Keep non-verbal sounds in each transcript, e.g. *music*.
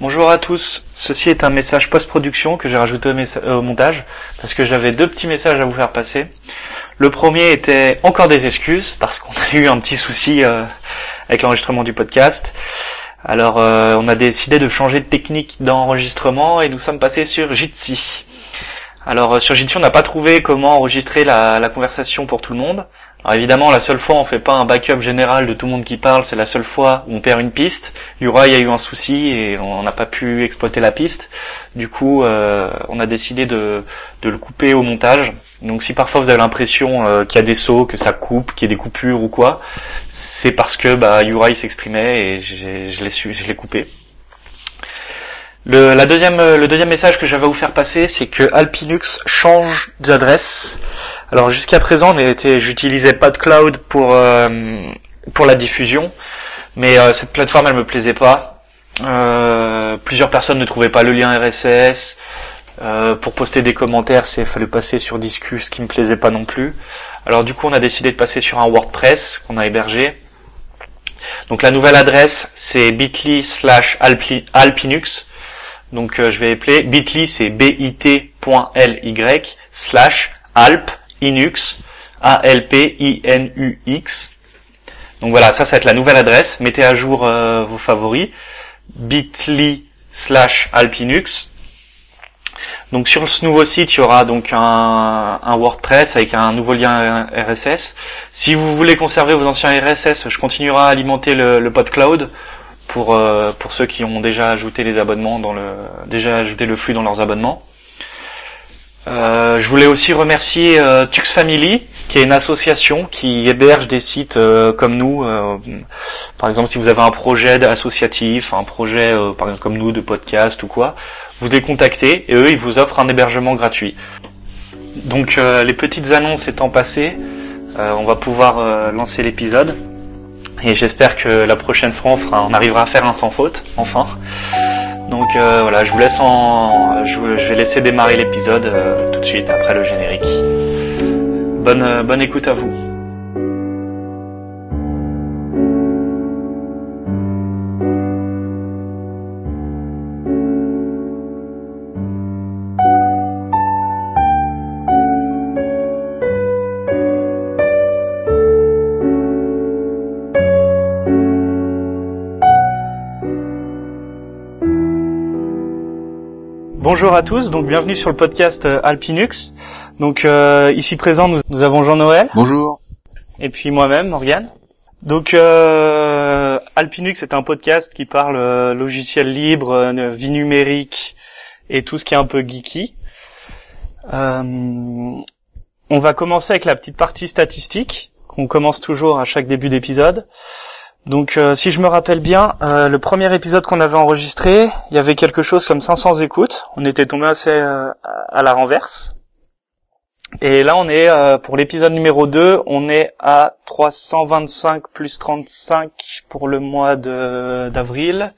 Bonjour à tous, ceci est un message post-production que j'ai rajouté au, au, montage parce que j'avais deux petits messages à vous faire passer. Le premier était encore des excuses parce qu'on a eu un petit souci euh, avec l'enregistrement du podcast. Alors euh, on a décidé de changer de technique d'enregistrement et nous sommes passés sur Jitsi. Alors euh, sur Jitsi on n'a pas trouvé comment enregistrer la conversation pour tout le monde. Alors évidemment, la seule fois on fait pas un backup général de tout le monde qui parle, c'est la seule fois où on perd une piste. Yura, a eu un souci et on n'a pas pu exploiter la piste. Du coup, euh, on a décidé de, le couper au montage. Donc si parfois vous avez l'impression euh, qu'il y a des sauts, que ça coupe, qu'il y a des coupures ou quoi, c'est parce que bah, s'exprimait et je l'ai su, je l'ai coupé. Le, la deuxième, le deuxième message que j'avais à vous faire passer, c'est que Alpinux change d'adresse. Alors jusqu'à présent, j'utilisais PodCloud pour euh, pour la diffusion, mais euh, cette plateforme elle me plaisait pas. Euh, plusieurs personnes ne trouvaient pas le lien RSS. Pour poster des commentaires, c'est fallait passer sur Discus, ce qui me plaisait pas non plus. Alors du coup, on a décidé de passer sur un WordPress qu'on a hébergé. Donc la nouvelle adresse, c'est bit.ly slash alpinux. Donc je vais appeler bit.ly, c'est bit.ly slash alp Inux, A-L-P-I-N-U-X. Donc voilà, ça, ça va être la nouvelle adresse. Mettez à jour euh, vos favoris. bit.ly slash alpinux. Donc sur ce nouveau site, il y aura donc un, WordPress avec un nouveau lien RSS. Si vous voulez conserver vos anciens RSS, je continuerai à alimenter le, le PodCloud pour euh, pour ceux qui ont déjà ajouté les abonnements dans le déjà ajouté le flux dans leurs abonnements. Euh, je voulais aussi remercier euh, Tux Family, qui est une association qui héberge des sites euh, comme nous. Euh, par exemple, si vous avez un projet associatif, un projet par exemple comme nous de podcast ou quoi, vous les contactez et eux ils vous offrent un hébergement gratuit. Donc les petites annonces étant passées, on va pouvoir lancer l'épisode et j'espère que la prochaine fois on, fera, on arrivera à faire un sans faute, enfin. Donc euh, voilà, je vous laisse en, je, vais laisser démarrer l'épisode euh, tout de suite après le générique. Bonne euh, bonne écoute à vous. Bonjour à tous, donc bienvenue sur le podcast euh, Alpinux. Donc euh, ici présent, nous, avons Jean-Noël. Bonjour. Et puis moi-même, Morgane. Donc euh, Alpinux est un podcast qui parle euh, logiciel libre, vie numérique et tout ce qui est un peu geeky. on va commencer avec la petite partie statistique qu'on commence toujours à chaque début d'épisode. Donc euh, si je me rappelle bien, euh, le premier épisode qu'on avait enregistré, il y avait quelque chose comme 500 écoutes. On était tombé assez euh, à la renverse. Et là on est pour l'épisode numéro 2, on est à 325 plus 35 pour le mois de d'avril.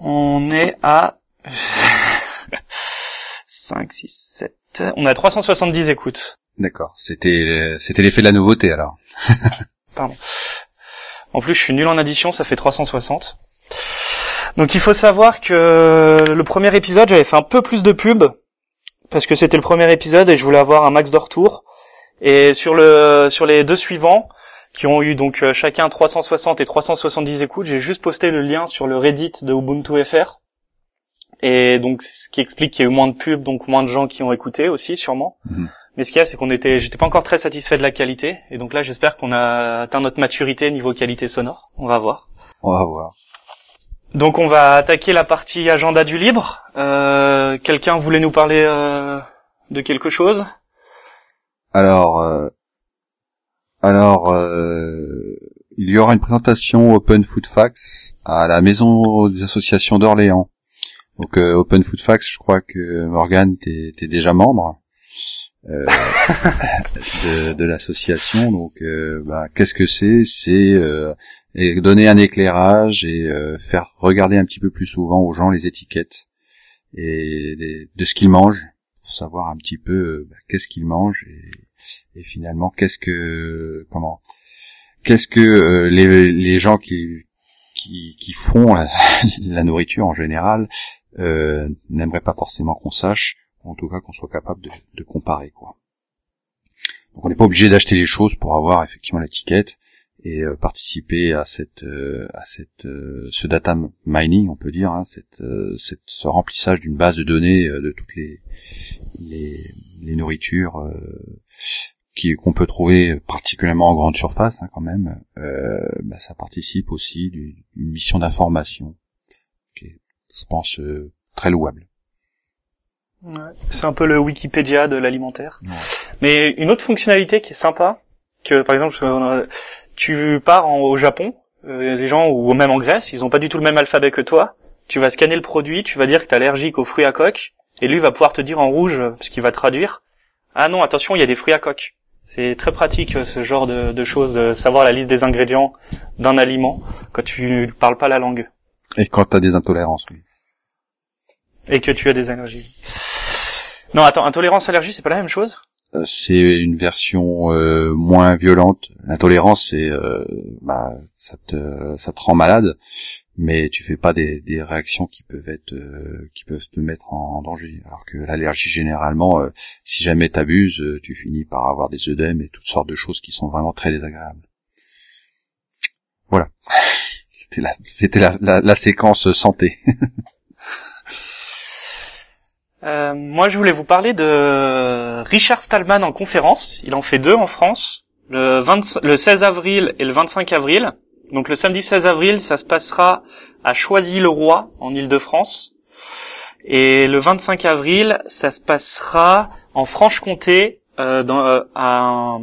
On est à 5 6 7 on a 370 écoutes. D'accord, c'était c'était l'effet de la nouveauté alors. Pardon. En plus, je suis nul en addition, ça fait 360. Donc il faut savoir que le premier épisode, j'avais fait un peu plus de pub parce que c'était le premier épisode et je voulais avoir un max de retour. Et sur le sur les deux suivants qui ont eu donc euh, chacun 360 et 370 écoutes, j'ai juste posté le lien sur le Reddit de Ubuntu FR. Et donc ce qui explique qu'il y a eu moins de pubs, donc moins de gens qui ont écouté aussi sûrement. Mhm. Mais ce qu'il y a, c'est qu'on était, j'étais pas encore très satisfait de la qualité, et donc là, j'espère qu'on a atteint notre maturité niveau qualité sonore. On va voir. On va voir. Donc on va attaquer la partie agenda du libre. Euh, Quelqu'un voulait nous parler euh, de quelque chose? Alors, euh, alors, euh, il y aura une présentation Open Food Facts à la maison des associations d'Orléans. Donc euh, Open Food Facts, je crois que Morgan, t'es déjà membre. Euh, de, l'association. Donc, euh, bah, qu'est-ce que c'est? C'est euh, donner un éclairage et faire regarder un petit peu plus souvent aux gens les étiquettes et de ce qu'ils mangent pour savoir un petit peu bah, qu'est-ce qu'ils mangent et, finalement qu'est-ce que comment qu'est-ce que les, les gens qui qui, font *laughs* la, nourriture en général n'aimeraient pas forcément qu'on sache, en tout cas qu'on soit capable de, de comparer quoi. Donc on n'est pas obligé d'acheter les choses pour avoir effectivement l'étiquette et euh, participer à cette euh, à cette euh, ce data mining on peut dire hein, cette, cette, ce remplissage d'une base de données de toutes les les, les nourritures qui qu'on peut trouver particulièrement en grande surface hein, quand même bah, ça participe aussi d'une mission d'information qui est je pense très louable c'est un peu le Wikipédia de l'alimentaire. Mais une autre fonctionnalité qui est sympa, que par exemple tu pars au Japon, euh, les gens ou même en Grèce, ils ont pas du tout le même alphabet que toi. Tu vas scanner le produit, tu vas dire que tu es allergique aux fruits à coque, et lui va pouvoir te dire en rouge, parce qu'il va traduire, ah non, attention, il y a des fruits à coque. C'est très pratique ce genre de, de, choses, de savoir la liste des ingrédients d'un aliment quand tu ne parles pas la langue. Et quand tu as des intolérances, oui. Et que tu as des allergies. Non, attends, intolérance, allergie, c'est pas la même chose? Euh, c'est une version euh, moins violente. L'intolérance, c'est euh, bah, ça te ça te rend malade, mais tu fais pas des, des réactions qui peuvent être qui peuvent te mettre en, danger. Alors que l'allergie, généralement, si jamais t'abuses, tu finis par avoir des œdèmes et toutes sortes de choses qui sont vraiment très désagréables. Voilà. *laughs* C'était la c'était la, la séquence santé. *laughs* Euh, moi, je voulais vous parler de Richard Stallman en conférence. Il en fait deux en France, le, 20, le 16 avril et le 25 avril. Donc le samedi 16 avril, ça se passera à Choisy-le-Roi, en Île-de-France. Et le 25 avril, ça se passera en Franche-Comté, euh, euh, à,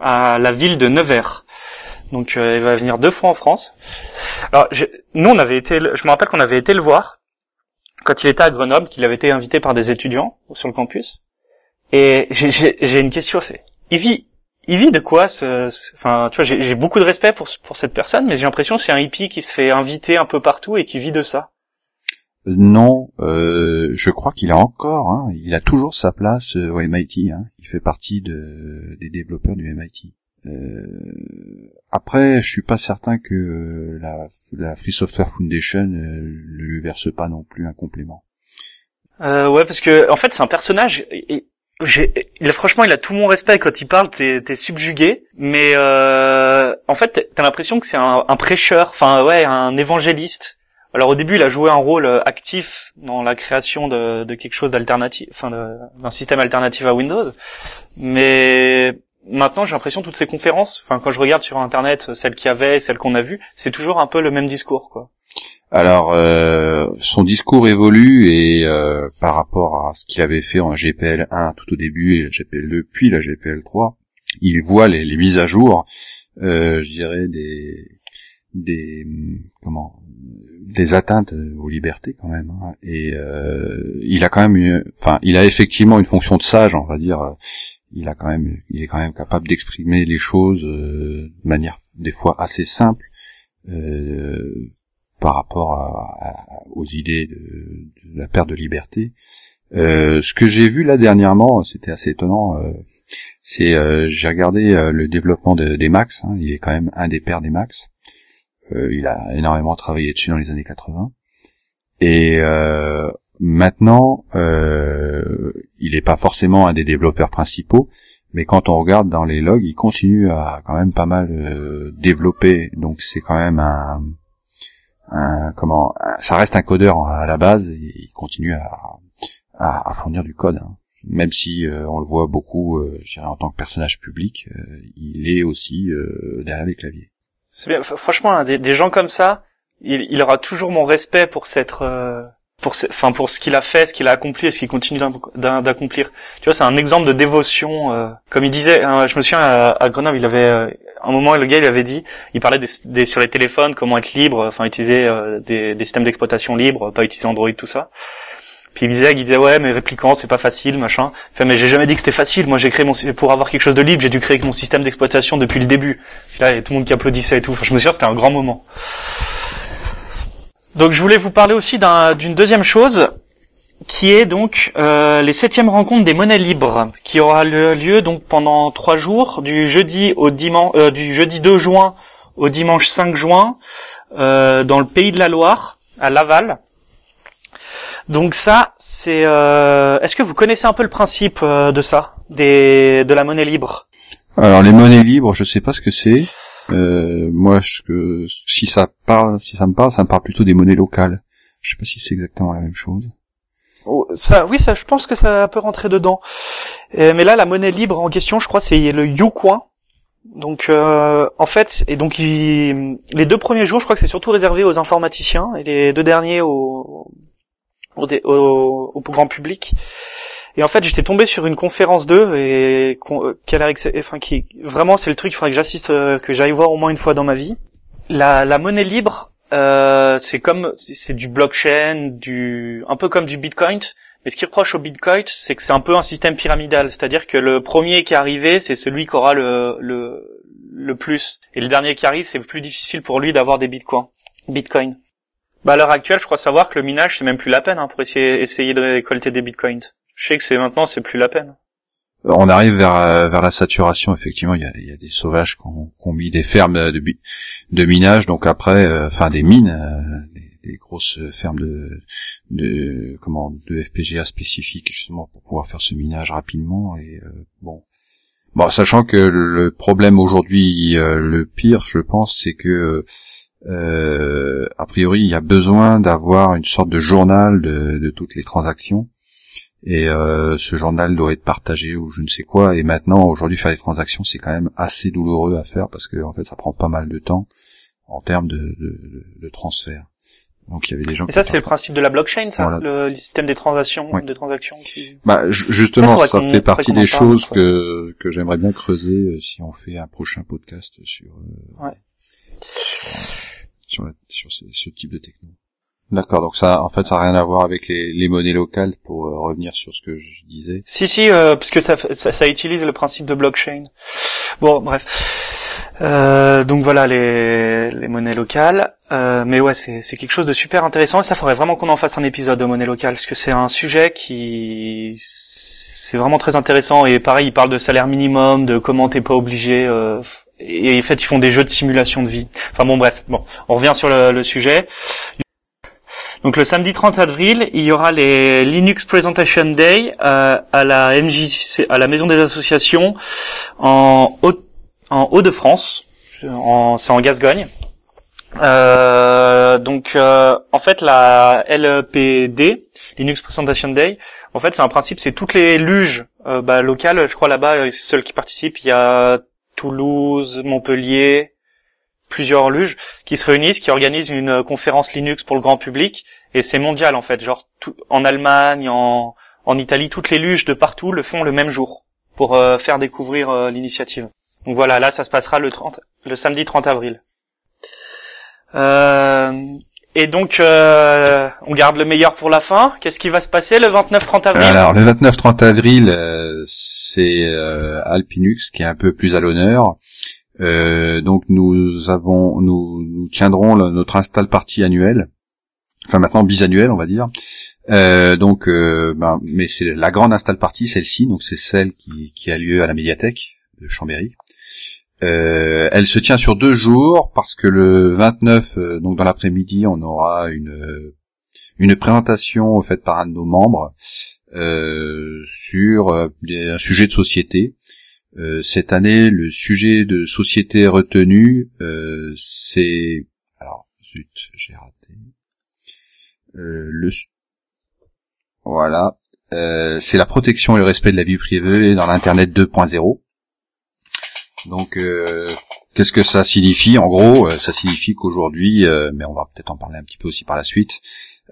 à, la ville de Nevers. Donc il va venir deux fois en France. Alors je, nous, on avait été, je me rappelle qu'on avait été le voir quand il était à Grenoble, qu'il avait été invité par des étudiants sur le campus. Et j'ai une question, c'est, il vit, il vit de quoi enfin, tu vois, j'ai beaucoup de respect pour pour cette personne, mais j'ai l'impression que c'est un hippie qui se fait inviter un peu partout et qui vit de ça. Non, euh, je crois qu'il a encore, hein, il a toujours sa place au MIT. Hein, il fait partie de, des développeurs du MIT. Euh, après, je suis pas certain que la, la Free Software Foundation ne lui verse pas non plus un complément. Euh, ouais, parce que en fait, c'est un personnage. Et, franchement, il a tout mon respect quand il parle. T'es, es subjugué, mais euh, en fait, t'as l'impression que c'est un, un prêcheur, enfin ouais, un évangéliste. Alors au début, il a joué un rôle actif dans la création de, de quelque chose d'alternatif, enfin d'un système alternatif à Windows, mais maintenant j'ai l'impression toutes ces conférences, enfin quand je regarde sur internet celles qu'il y avait, celles qu'on a vues, c'est toujours un peu le même discours quoi. Alors euh, son discours évolue et euh, par rapport à ce qu'il avait fait en GPL 1 tout au début et GPL 2 puis la GPL 3, il voit les, les mises à jour, euh, je dirais des des comment des atteintes aux libertés quand même hein. et euh, il a quand même enfin il a effectivement une fonction de sage on va dire il a quand même, il est quand même capable d'exprimer les choses euh, de manière des fois assez simple euh, par rapport à, aux idées de, la perte de liberté. Euh, ce que j'ai vu là dernièrement, c'était assez étonnant. c'est j'ai regardé le développement des Max. Hein, il est quand même un des pères des Max. il a énormément travaillé dessus dans les années 80. Et Maintenant, euh, il n'est pas forcément un des développeurs principaux, mais quand on regarde dans les logs, il continue à quand même pas mal euh, développer. Donc c'est quand même un, comment, ça reste un codeur à la base et il continue à, fournir du code. Hein. Même si euh, on le voit beaucoup, dirais en tant que personnage public, il est aussi derrière les claviers. C'est bien. Franchement, des, gens comme ça, il, il, aura toujours mon respect pour cette pour enfin pour ce qu'il a fait, ce qu'il a accompli et ce qu'il continue d'accomplir. Tu vois, c'est un exemple de dévotion. Euh, comme il disait, hein, je me souviens à, Grenoble, il avait euh, un moment le gars il avait dit, il parlait des, sur les téléphones comment être libre, enfin utiliser euh, des, des, systèmes d'exploitation libres, pas utiliser Android tout ça. Puis il disait, il disait ouais mais répliquant c'est pas facile machin. Enfin mais j'ai jamais dit que c'était facile. Moi j'ai créé mon pour avoir quelque chose de libre, j'ai dû créer mon système d'exploitation depuis le début. là il y a tout le monde qui applaudissait et tout. Enfin je me souviens c'était un grand moment. Donc je voulais vous parler aussi d'une deuxième chose, qui est donc euh, les septièmes rencontres des monnaies libres, qui aura lieu donc pendant trois jours, du jeudi au dimanche, euh, du jeudi 2 juin au dimanche 5 juin, dans le pays de la Loire, à Laval. Donc ça, c'est. Est-ce que vous connaissez un peu le principe de ça, des de la monnaie libre? Alors les monnaies libres, je sais pas ce que c'est. Moi, je, si ça parle, si ça me parle, ça me parle plutôt des monnaies locales. Je sais pas si c'est exactement la même chose. Oh, ça, oui, ça, je pense que ça peut rentrer dedans. mais là, la monnaie libre en question, je crois, c'est le YouCoin. Donc, euh, en fait, et donc les deux premiers jours, je crois que c'est surtout réservé aux informaticiens, et les deux derniers au, au, au, grand public. Et en fait, j'étais tombé sur une conférence d'eux et qu'elle enfin qui vraiment c'est le truc, il faudrait que j'assiste, euh, que j'aille voir au moins une fois dans ma vie. La, la monnaie libre, euh, c'est comme c'est du blockchain, du un peu comme du Bitcoin. Mais ce qui reproche au Bitcoin, c'est que c'est un peu un système pyramidal, c'est-à-dire que le premier qui est arrivé, c'est celui qui aura le, le, le plus, et le dernier qui arrive, c'est plus difficile pour lui d'avoir des bitcoins. Bitcoin. Bah à l'heure actuelle, je crois savoir que le minage c'est même plus la peine hein, pour essayer, essayer de récolter des bitcoins. Je sais que c'est maintenant c'est plus la peine on arrive vers euh, vers la saturation. Effectivement, il y a, il y a des sauvages qui ont, mis des fermes de, de minage, donc après, euh, enfin des mines, euh, des, grosses fermes de de comment de FPGA spécifiques justement pour pouvoir faire ce minage rapidement. Et bon, bon, sachant que le problème aujourd'hui, le pire, je pense, c'est que a priori, il y a besoin d'avoir une sorte de journal de toutes les transactions et euh, ce journal doit être partagé ou je ne sais quoi. Et maintenant, aujourd'hui, faire des transactions, c'est quand même assez douloureux à faire parce que en fait, ça prend pas mal de temps en termes de, de, de transfert. Donc il y avait des gens. Et ça, c'est le principe de la blockchain, ça, le, système des transactions, des transactions. Qui... Bah justement, ça, fait partie des choses que que j'aimerais bien creuser euh, si on fait un prochain podcast sur euh, ouais. sur, sur, ce type de techno. D'accord, donc ça, en fait, ça n'a rien à voir avec les, les monnaies locales pour euh, revenir sur ce que je disais. Si, si, euh, parce que ça, ça, ça, utilise le principe de blockchain. Bon, bref. Euh, donc voilà les, les monnaies locales. Euh, mais ouais, c'est, c'est quelque chose de super intéressant et ça faudrait vraiment qu'on en fasse un épisode de monnaie locale parce que c'est un sujet qui c'est vraiment très intéressant et pareil, il parle de salaire minimum, de comment t'es pas obligé. Euh, et en fait, ils font des jeux de simulation de vie. Enfin bon, bref, bon, on revient sur le, le sujet. Donc le samedi 30 avril, il y aura les Linux Presentation Day euh, à la MJC, à la Maison des Associations en Haut, en Haut-de-France. c'est en Gascogne. Euh, donc euh, en fait la LPD, Linux Presentation Day, en fait c'est un principe, c'est toutes les luges bah, locales, je crois là-bas, c'est ceux qui participent. Il y a Toulouse, Montpellier, plusieurs luges qui se réunissent, qui organisent une euh, conférence Linux pour le grand public, et c'est mondial en fait, genre en Allemagne, en, en Italie, toutes les luges de partout le font le même jour pour euh, faire découvrir euh, l'initiative. Donc voilà, là ça se passera le 30, le samedi 30 avril. et donc on garde le meilleur pour la fin. Qu'est-ce qui va se passer le 29-30 avril? Alors le 29-30 avril, c'est Alpinux qui est un peu plus à l'honneur. Euh, donc nous avons, nous, nous tiendrons notre install party annuel, enfin maintenant bisannuel on va dire. Euh, donc, euh, ben, mais c'est la grande install party, celle-ci, donc c'est celle qui, qui, a lieu à la médiathèque de Chambéry. elle se tient sur deux jours parce que le 29, donc dans l'après-midi, on aura une une présentation faite par un de nos membres sur un sujet de société. Euh, cette année, le sujet de société retenu, euh, c'est alors zut, j'ai raté. Euh, le voilà, c'est la protection et le respect de la vie privée dans l'internet 2.0. Donc, qu'est-ce que ça signifie? En gros, ça signifie qu'aujourd'hui, mais on va peut-être en parler un petit peu aussi par la suite,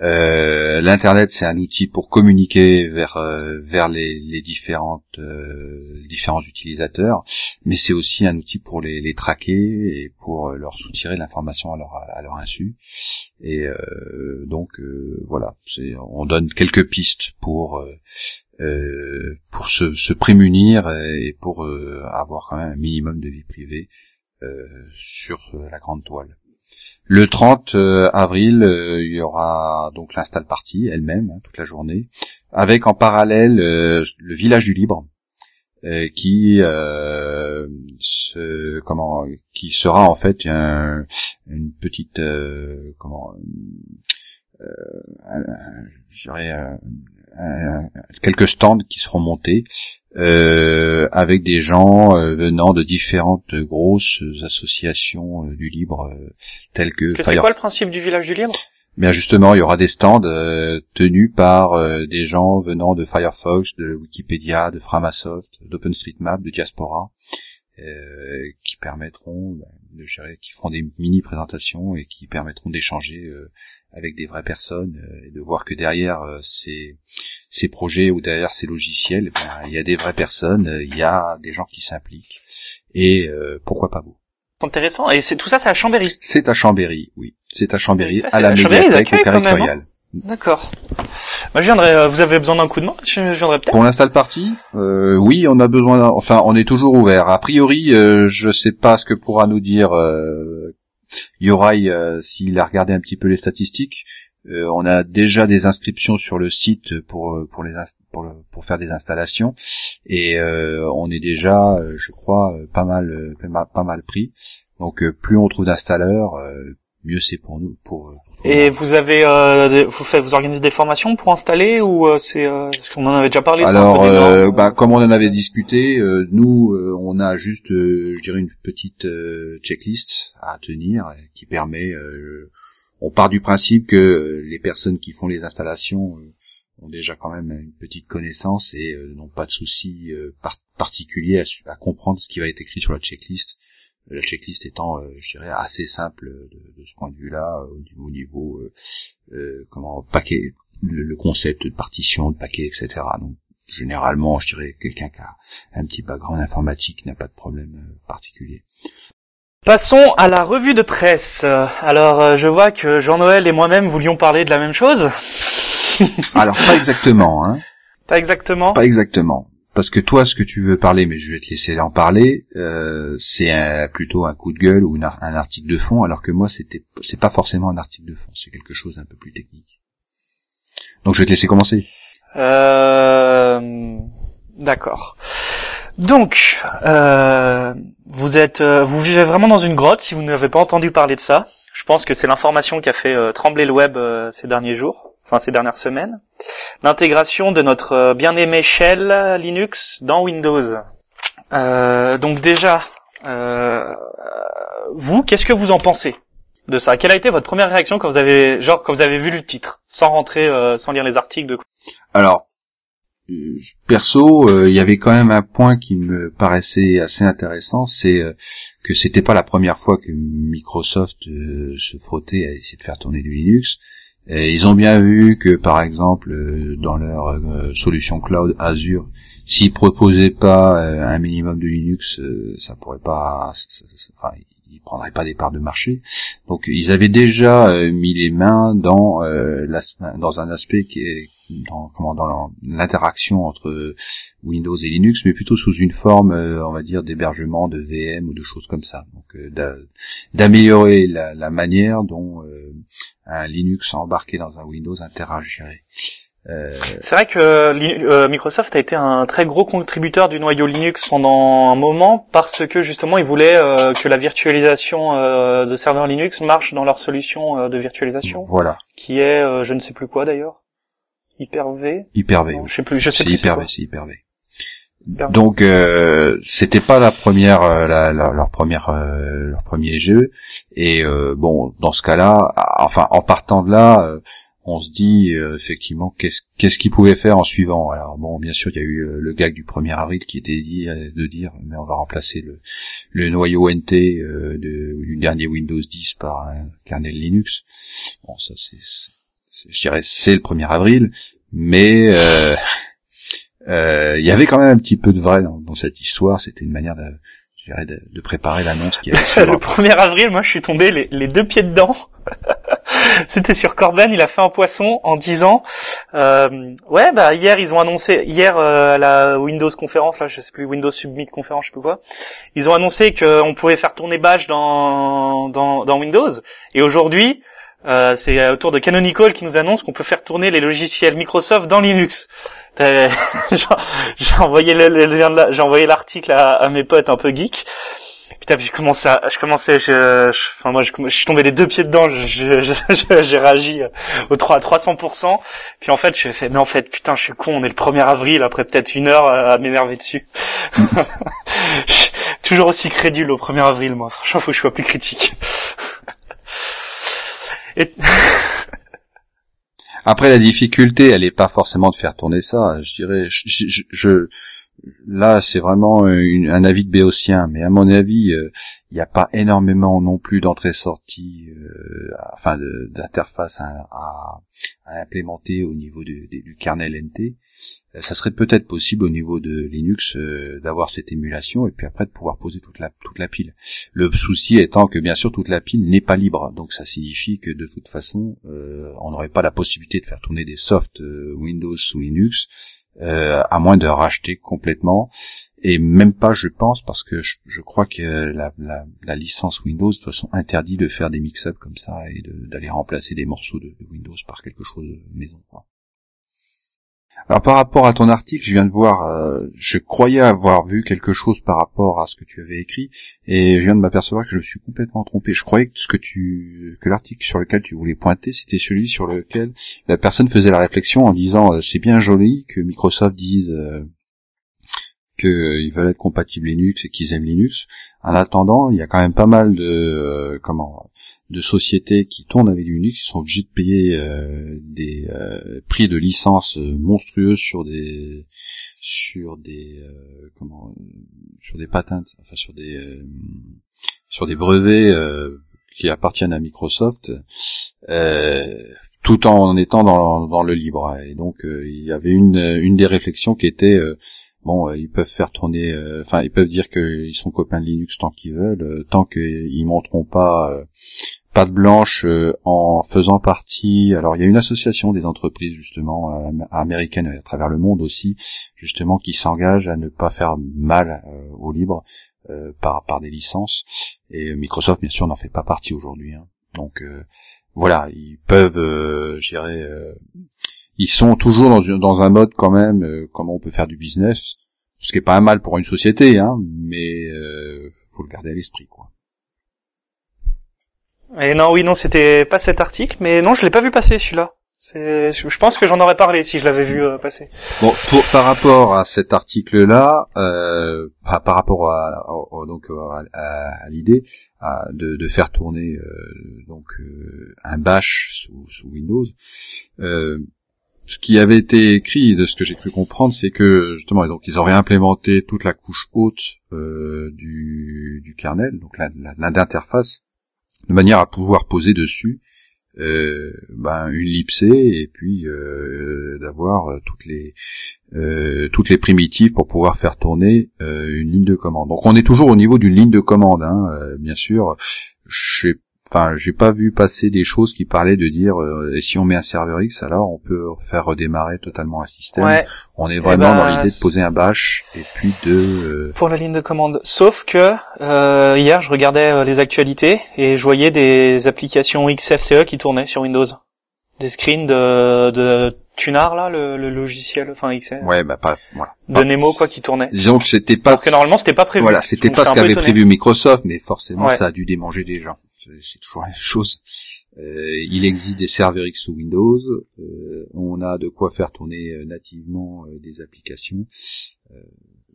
euh, L'internet, c'est un outil pour communiquer vers euh, vers les, les différentes euh, différents utilisateurs, mais c'est aussi un outil pour les, les traquer et pour leur soutirer l'information à leur à leur insu. Et donc voilà, on donne quelques pistes pour pour se, se, prémunir et pour avoir quand même un minimum de vie privée sur la grande toile. Le 30 euh, avril, euh, il y aura donc l'install party elle-même hein, toute la journée, avec en parallèle euh, le village du libre, qui comment qui sera en fait un, une petite comment quelques stands qui seront montés avec des gens venant de différentes grosses associations du libre telles que. que c'est quoi le principe du village du libre? Bien justement, il y aura des stands euh, tenus par euh, des gens venant de Firefox, de Wikipédia, de Framasoft, d'OpenStreetMap, de Diaspora, euh, qui permettront ben, de gérer, qui feront des mini présentations et qui permettront d'échanger avec des vraies personnes et de voir que derrière ces, ces projets ou derrière ces logiciels, ben, il y a des vraies personnes, il y a des gens qui s'impliquent et pourquoi pas vous? Intéressant. Et c'est tout ça, c'est à Chambéry? C'est à Chambéry, oui. C'est à Chambéry, à la médiathèque hein. D'accord. Je viendrai. Euh, vous avez besoin d'un coup de main Je, viendrai peut-être. Pour l'install party, euh, oui, on a besoin. Enfin, on est toujours ouvert. A priori, euh, je sais pas ce que pourra nous dire euh, Yorai euh, s'il a regardé un petit peu les statistiques. Euh, on a déjà des inscriptions sur le site pour pour les pour, pour faire des installations et on est déjà, je crois, pas mal pas mal pris. Donc plus on trouve d'installeurs, mieux c'est pour nous. Pour, et vous avez, euh, vous faites, vous organisez des formations pour installer ou euh, c'est, euh, parce qu'on en avait déjà parlé. Alors, euh, bah, comme on en avait discuté, nous, on a juste, je dirais, une petite checklist à tenir qui permet. on part du principe que les personnes qui font les installations ont déjà quand même une petite connaissance et n'ont pas de soucis particuliers à, à comprendre ce qui va être écrit sur la checklist la checklist étant, euh, je dirais, assez simple de, ce point de vue-là, au niveau, euh, euh, comment paquet, le, concept de partition, de paquet, etc. Donc généralement, je dirais, quelqu'un qui a un petit background informatique n'a pas de problème particulier. Passons à la revue de presse. Alors, je vois que Jean-Noël et moi-même voulions parler de la même chose. *laughs* Alors, pas exactement, hein. Pas exactement. Pas exactement parce que toi, ce que tu veux parler, mais je vais te laisser en parler, euh, c'est plutôt un coup de gueule ou un article de fond, alors que moi, c'était, c'est pas forcément un article de fond, c'est quelque chose d'un peu plus technique. Donc, je vais te laisser commencer. Euh, d'accord. Donc, euh, vous êtes, euh, vous vivez vraiment dans une grotte. Si vous n'avez pas entendu parler de ça, je pense que c'est l'information qui a fait euh, trembler le web ces derniers jours enfin ces dernières semaines, l'intégration de notre euh, bien-aimé shell Linux dans Windows. Euh, donc déjà, euh, vous, qu'est-ce que vous en pensez de ça? Quelle a été votre première réaction quand vous avez, genre, quand vous avez vu le titre, sans rentrer, sans lire les articles de Alors, perso, il y avait quand même un point qui me paraissait assez intéressant, c'est que c'était pas la première fois que Microsoft se frottait à essayer de faire tourner du Linux. Ils ont bien vu que, par exemple, euh, dans leur euh, solution cloud Azure, s'ils proposaient pas euh, un minimum de Linux, ça pourrait pas, enfin, ils prendraient pas des parts de marché. Donc, ils avaient déjà mis les mains dans dans un aspect qui est dans, comment, dans l'interaction entre Windows et Linux, mais plutôt sous une forme, on va dire, d'hébergement de VM ou de choses comme ça. Donc, d'améliorer la, la, manière dont un Linux embarqué dans un Windows interagirait. Euh... C'est vrai que euh, Microsoft a été un très gros contributeur du noyau Linux pendant un moment parce que justement ils voulaient euh, que la virtualisation de serveurs Linux marche dans leur solution de virtualisation. Voilà. Qui est je ne sais plus quoi d'ailleurs. Hyper-V. Hyper-V. Je sais plus. Je sais plus. Hyper-V. C'est Hyper-V. Donc euh, c'était pas la première, la, leur première, euh, leur premier jeu. Et euh, bon, dans ce cas-là, enfin en partant de là, on se dit effectivement qu'est-ce qu'est-ce qu'ils pouvaient faire en suivant. Alors bon, bien sûr, il y a eu le gag du 1er avril qui était dit de dire mais on va remplacer le, le noyau NT de, du dernier Windows 10 par un kernel Linux. Bon, ça c'est, je dirais c'est le 1er avril, mais *laughs* euh, il y avait quand même un petit peu de vrai dans, cette histoire. C'était une manière de, de, de préparer l'annonce qui *laughs* allait Le 1er avril, moi, je suis tombé les, les deux pieds dedans. *laughs* C'était sur Corben, il a fait un poisson en disant euh, ouais bah hier ils ont annoncé hier euh, à la Windows conférence là je sais plus Windows Submit conférence je sais plus quoi ils ont annoncé qu'on pouvait faire tourner Bash dans dans, dans Windows. Et aujourd'hui euh, c'est autour de Canonical qui nous annonce qu'on peut faire tourner les logiciels Microsoft dans Linux *laughs* j'ai envoyé le, le j'ai envoyé l'article à, mes potes un peu geeks. Putain puis je commençais à, je commençais je, enfin moi je, je, suis tombé les deux pieds dedans *laughs* j'ai réagi au 3 à 300% puis en fait je fait mais en fait putain je suis con on est le 1er avril après peut-être une heure à, m'énerver dessus. *laughs* Toujours aussi crédule au 1er avril moi. Franchement faut que je sois plus critique. Après, la difficulté, elle est pas forcément de faire tourner ça. Je dirais, je, je, là, c'est vraiment un avis de béotien, mais à mon avis, euh, il n'y a pas énormément non plus d'entrée-sortie, euh, enfin d'interface à, à, implémenter au niveau du kernel NT. Euh, ça serait peut-être possible au niveau de Linux euh, d'avoir cette émulation et puis après de pouvoir poser toute la toute la pile. Le souci étant que bien sûr toute la pile n'est pas libre, donc ça signifie que de toute façon euh, on n'aurait pas la possibilité de faire tourner des softs Windows sous Linux à moins de racheter complètement et même pas je pense parce que je, crois que la, la, licence Windows de toute façon interdit de faire des mix-up comme ça et d'aller remplacer des morceaux de, de, Windows par quelque chose de maison. Quoi. Alors par rapport à ton article, je viens de voir, euh, je croyais avoir vu quelque chose par rapport à ce que tu avais écrit, et je viens de m'apercevoir que je me suis complètement trompé. Je croyais que l'article sur lequel tu voulais pointer, c'était celui sur lequel la personne faisait la réflexion en disant euh, c'est bien joli que Microsoft dise euh, qu'ils veulent être compatibles Linux et qu'ils aiment Linux. En attendant, il y a quand même pas mal de comment de sociétés qui tournent avec Linux, qui sont obligés de payer euh, des euh, prix de licence monstrueux sur des sur des euh, comment sur des patentes, enfin sur des sur des brevets qui appartiennent à Microsoft, tout en étant dans, dans le libre. Et donc il y avait une une des réflexions qui était bon, ils peuvent faire tourner, enfin, ils peuvent dire qu'ils sont copains de Linux tant qu'ils veulent, tant qu'ils montreront pas patte blanche euh, en faisant partie. Alors il y a une association des entreprises justement euh, américaines à travers le monde aussi, justement qui s'engage à ne pas faire mal euh, au libre par par des licences. Et Microsoft bien sûr n'en fait pas partie aujourd'hui. Hein. Donc voilà, ils peuvent, je dirais, ils sont toujours dans, dans un mode quand même comment on peut faire du business, ce qui est pas un mal pour une société, hein, mais faut le garder à l'esprit quoi. Et non, oui, non, c'était pas cet article, mais non, je l'ai pas vu passer celui-là. Je pense que j'en aurais parlé si je l'avais vu euh, passer. Bon, pour, par rapport à cet article-là, euh, par, par, rapport à, donc à, l'idée de, de, faire tourner euh, donc euh, un bash sous, sous Windows, ce qui avait été écrit, de ce que j'ai cru comprendre, c'est que justement, donc ils auraient implémenté toute la couche haute du, du kernel, donc l'interface de manière à pouvoir poser dessus euh, ben, une lipsée et puis euh, d'avoir euh, toutes les euh, toutes les primitives pour pouvoir faire tourner euh, une ligne de commande. Donc on est toujours au niveau d'une ligne de commande, hein, bien sûr. Je sais enfin, j'ai pas vu passer des choses qui parlaient de dire euh, et si on met un serveur X, alors on peut faire redémarrer totalement un système. On est vraiment dans l'idée de poser un bash et puis de euh, pour la ligne de commande. Sauf que euh, hier, je regardais euh, les actualités et je voyais des applications XFCE qui tournaient sur Windows, des screens de, de Tunar là, le, le logiciel, enfin XFCE. Ouais, bah pas voilà. De Nemo quoi qui tournait. Disons que c'était pas. Parce que normalement c'était pas prévu. Voilà, c'était pas ce qu'avait prévu Microsoft, mais forcément ça a dû démanger des gens c'est toujours la même chose. Euh, il existe des serveurs X sous Windows, euh, on a de quoi faire tourner euh, nativement des applications.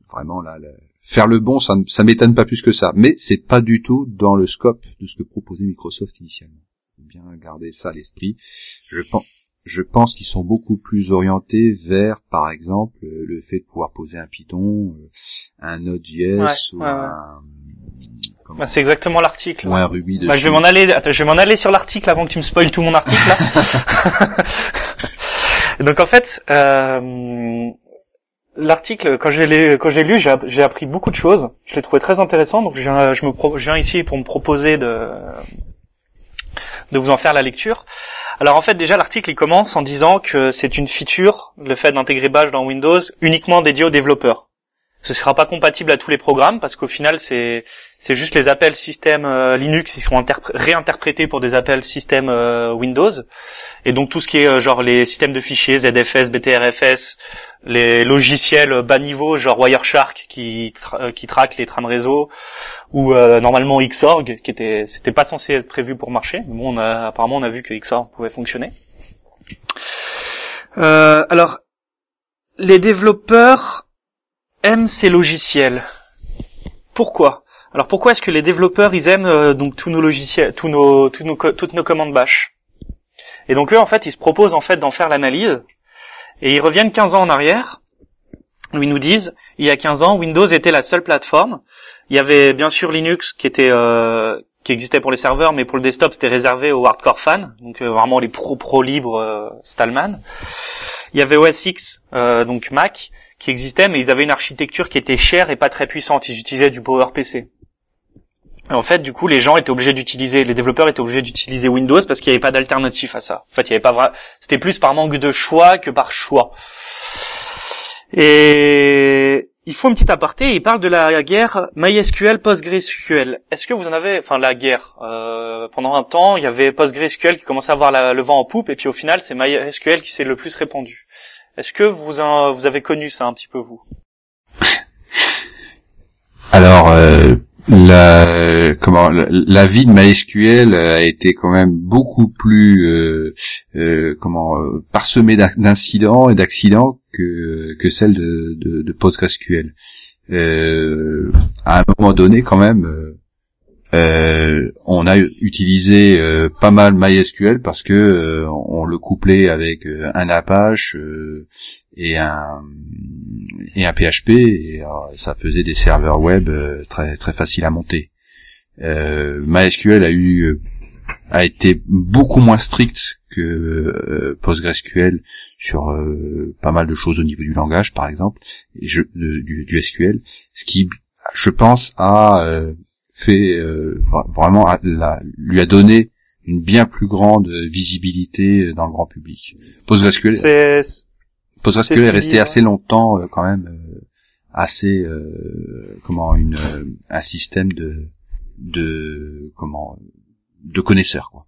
vraiment là, faire le bon, ça, ça m'étonne pas plus que ça, mais c'est pas du tout dans le scope de ce que proposait Microsoft initialement. Faut bien garder ça à l'esprit. Je pense, je pense qu'ils sont beaucoup plus orientés vers, par exemple, le fait de pouvoir poser un Python, un Node.js ou un bah, c'est exactement l'article. Ouais, Ruby. Bah, je vais m'en aller. Attends, je vais m'en aller sur l'article avant que tu me spoiles tout mon article là. *laughs* Donc en fait, euh, l'article quand j'ai quand j'ai lu, j'ai appris beaucoup de choses. Je l'ai trouvé très intéressant. Donc je viens, je me je viens ici pour me proposer de de vous en faire la lecture. Alors en fait déjà l'article il commence en disant que c'est une feature, le fait d'intégrer Bash dans Windows, uniquement dédié aux développeurs. Ce sera pas compatible à tous les programmes parce qu'au final c'est c'est juste les appels système euh, Linux qui sont réinterprétés pour des appels système euh, Windows et donc tout ce qui est euh, genre les systèmes de fichiers ZFS, BTRFS, les logiciels bas niveau genre Wireshark qui qui traquent les trames réseau ou normalement Xorg qui était c'était pas censé être prévu pour marcher mais bon on a, apparemment on a vu que Xorg pouvait fonctionner. alors les développeurs aiment ces logiciels. Pourquoi? Alors pourquoi est-ce que les développeurs ils aiment euh, donc tous nos logiciels, tous nos, tous nos, toutes nos commandes bash? Et donc eux en fait ils se proposent en fait d'en faire l'analyse et ils reviennent 15 ans en arrière où ils nous disent il y a 15 ans Windows était la seule plateforme. Il y avait bien sûr Linux qui était euh, qui existait pour les serveurs, mais pour le desktop c'était réservé aux hardcore fans, donc euh, vraiment les pro pro libres Stallman. Il y avait OS X, donc Mac, qui existaient, mais ils avaient une architecture qui était chère et pas très puissante. Ils utilisaient du PowerPC. Et en fait, du coup, les gens étaient obligés d'utiliser, les développeurs étaient obligés d'utiliser Windows parce qu'il n'y avait pas d'alternative à ça. En fait, il y avait pas vrai, c'était plus par manque de choix que par choix. Et il faut une petite aparté. Il parle de la guerre MySQL PostgreSQL. Est-ce que vous en avez, enfin la guerre euh, pendant un temps, il y avait PostgreSQL qui commençait à avoir le vent en poupe, et puis au final, c'est MySQL qui s'est le plus répandu. Est-ce que vous, en, vous avez connu ça un petit peu vous? Alors, euh, la, vie de MySQL a été quand même beaucoup plus euh, euh, comment parsemée d'incidents et d'accidents que, celle de, de, de PostgreSQL. à un moment donné, quand même, euh, on a utilisé euh, pas mal MySQL parce que euh, on le couplait avec un Apache et un PHP et ça faisait des serveurs web très très faciles à monter. MySQL a eu a été beaucoup moins strict que PostgreSQL sur pas mal de choses au niveau du langage par exemple du, du, SQL, ce qui je pense a fait euh, vraiment lui a donné une bien plus grande visibilité dans le grand public. PostgreSQL, est, PostgreSQL est, resté assez longtemps euh, quand même euh, assez comment une un système de de comment de connaisseurs quoi.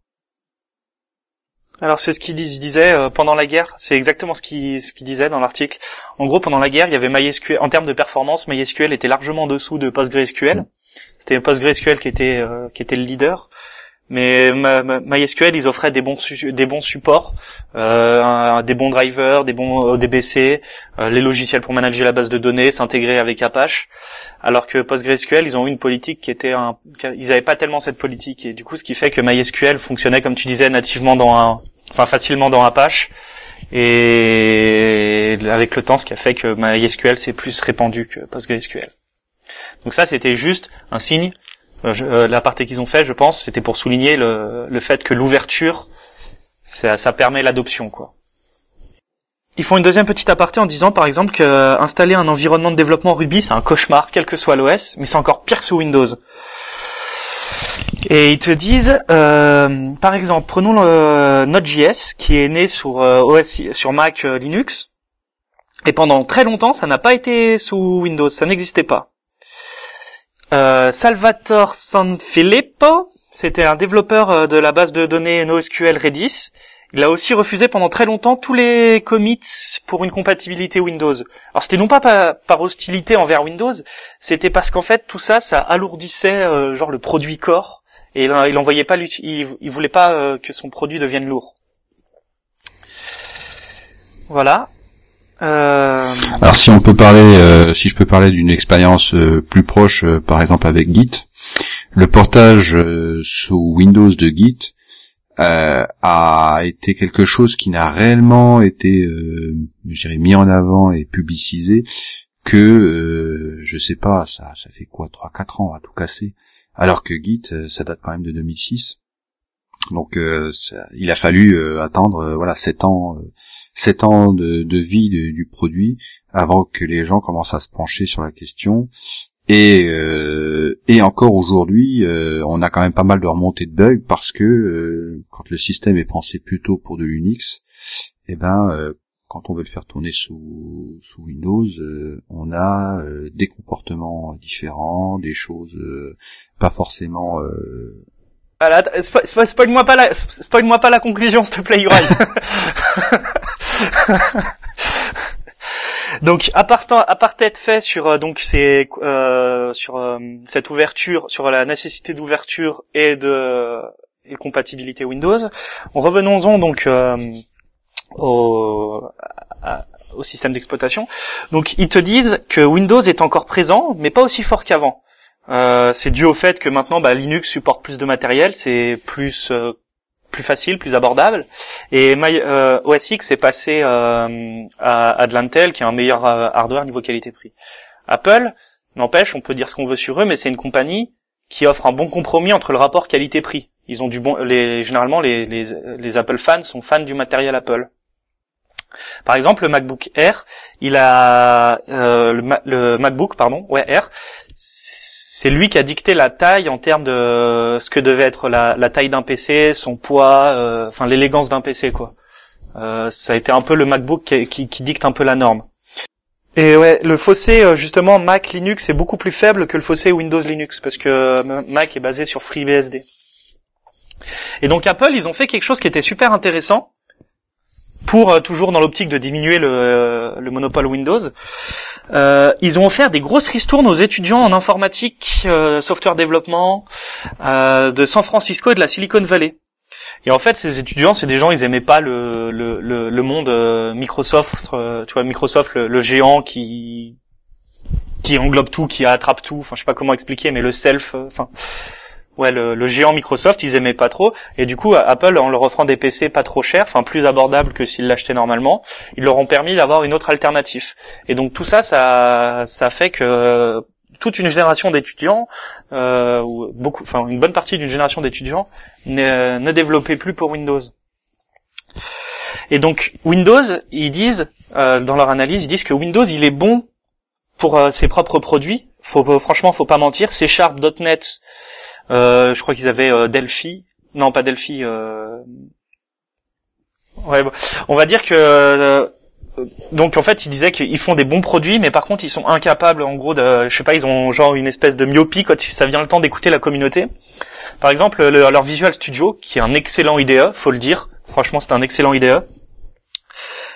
Alors c'est ce qu'il disait pendant la guerre, c'est exactement ce qu'il ce dans l'article. En gros, pendant la guerre, il y avait MySQL en termes de performance, MySQL était largement en dessous de PostgreSQL. C'était PostgreSQL qui était euh, qui était le leader. Mais MySQL, ils offraient des bons des bons supports, euh, des bons drivers, des bons ODBC, euh, les logiciels pour manager la base de données, s'intégrer avec Apache. Alors que PostgreSQL, ils ont eu une politique qui était un, ils n'avaient pas tellement cette politique et du coup, ce qui fait que MySQL fonctionnait comme tu disais nativement dans un, enfin facilement dans Apache. Et avec le temps, ce qui a fait que MySQL s'est plus répandu que PostgreSQL. Donc ça, c'était juste un signe. Euh, euh, qu'ils ont fait, je pense, c'était pour souligner le, le fait que l'ouverture, ça, ça permet l'adoption, quoi. Ils font une deuxième petite aparté en disant, par exemple, qu'installer un environnement de développement Ruby, c'est un cauchemar, quel que soit l'OS, mais c'est encore pire sous Windows. Et ils te disent, euh, par exemple, prenons le Node.js qui est né sur OS, sur Mac Linux, et pendant très longtemps, ça n'a pas été sous Windows, ça n'existait pas. Euh, Salvatore Sanfilippo, c'était un développeur euh, de la base de données NoSQL Redis. Il a aussi refusé pendant très longtemps tous les commits pour une compatibilité Windows. Alors c'était non pas par, hostilité envers Windows, c'était parce qu'en fait tout ça, ça alourdissait euh, genre le produit core et il, il envoyait pas, il, il voulait pas que son produit devienne lourd. Voilà. Euh... Alors si on peut parler, euh, si je peux parler d'une expérience euh, plus proche, euh, par exemple avec Git, le portage sous Windows de Git a été quelque chose qui n'a réellement été, mis en avant et publicisé que, je sais pas, ça, ça fait quoi, 3-4 ans à tout casser, alors que Git, ça date quand même de 2006. Donc il a fallu attendre voilà 7 ans 7 ans de, vie du produit avant que les gens commencent à se pencher sur la question. Et, euh, et encore aujourd'hui, euh, on a quand même pas mal de remontées de bugs parce que euh, quand le système est pensé plutôt pour de l'Unix, eh ben quand on veut le faire tourner sous, sous Windows, on a des comportements différents, des choses pas forcément voilà, spoil-moi pas la, spoil-moi pas la conclusion, s'il te plaît, Uri. *laughs* *laughs* donc, à part, à part être fait sur euh, donc euh, sur euh, cette ouverture, sur la nécessité d'ouverture et de et compatibilité Windows, revenons-en donc au au système d'exploitation. Donc, ils te disent que Windows est encore présent, mais pas aussi fort qu'avant. Euh, c'est dû au fait que maintenant bah, Linux supporte plus de matériel, c'est plus euh, plus facile, plus abordable. Et My, euh, OS X est passé euh, à, à, de l'Intel, qui est un meilleur hardware niveau qualité-prix. Apple, n'empêche, on peut dire ce qu'on veut sur eux, mais c'est une compagnie qui offre un bon compromis entre le rapport qualité-prix. Ils ont du bon, les, généralement les, les, les Apple fans sont fans du matériel Apple. Par exemple, le MacBook Air, il a euh, le, MacBook, pardon, ouais Air, c'est lui qui a dicté la taille en termes de ce que devait être la, taille d'un PC, son poids, euh, enfin l'élégance d'un PC quoi. Euh, ça a été un peu le MacBook qui, dicte un peu la norme. Et ouais, le fossé euh, justement Mac Linux est beaucoup plus faible que le fossé Windows Linux parce que Mac est basé sur FreeBSD. Et donc Apple, ils ont fait quelque chose qui était super intéressant pour euh, toujours dans l'optique de diminuer le, euh, le monopole Windows. Euh, ils ont offert des grosses ristournes aux étudiants en informatique, euh, software développement euh, de San Francisco et de la Silicon Valley. Et en fait, ces étudiants, c'est des gens, ils aimaient pas le, le, le, monde Microsoft, tu vois, Microsoft, le, géant qui qui englobe tout, qui attrape tout. Enfin, je sais pas comment expliquer, mais le self, enfin, ouais, le, géant Microsoft, ils aimaient pas trop. Et du coup, Apple, en leur offrant des PC pas trop chers, enfin plus abordables que s'ils l'achetaient normalement, ils leur ont permis d'avoir une autre alternative. Et donc tout ça, ça, ça fait que toute une génération d'étudiants, euh, ou beaucoup, enfin une bonne partie d'une génération d'étudiants, ne, ne développait plus pour Windows. Et donc Windows, ils disent euh, dans leur analyse, ils disent que Windows, il est bon pour euh, ses propres produits. Faut, franchement, faut pas mentir. C Sharp, .NET, euh, je crois qu'ils avaient euh, Delphi. Non, pas Delphi. Euh... Ouais, on va dire que euh, donc en fait, ils disaient qu'ils font des bons produits, mais par contre, ils sont incapables, en gros, de, je sais pas, ils ont genre une espèce de myopie quand ça vient le temps d'écouter la communauté. Par exemple, leur Visual Studio, qui est un excellent IDE, faut le dire. Franchement, c'est un excellent IDE.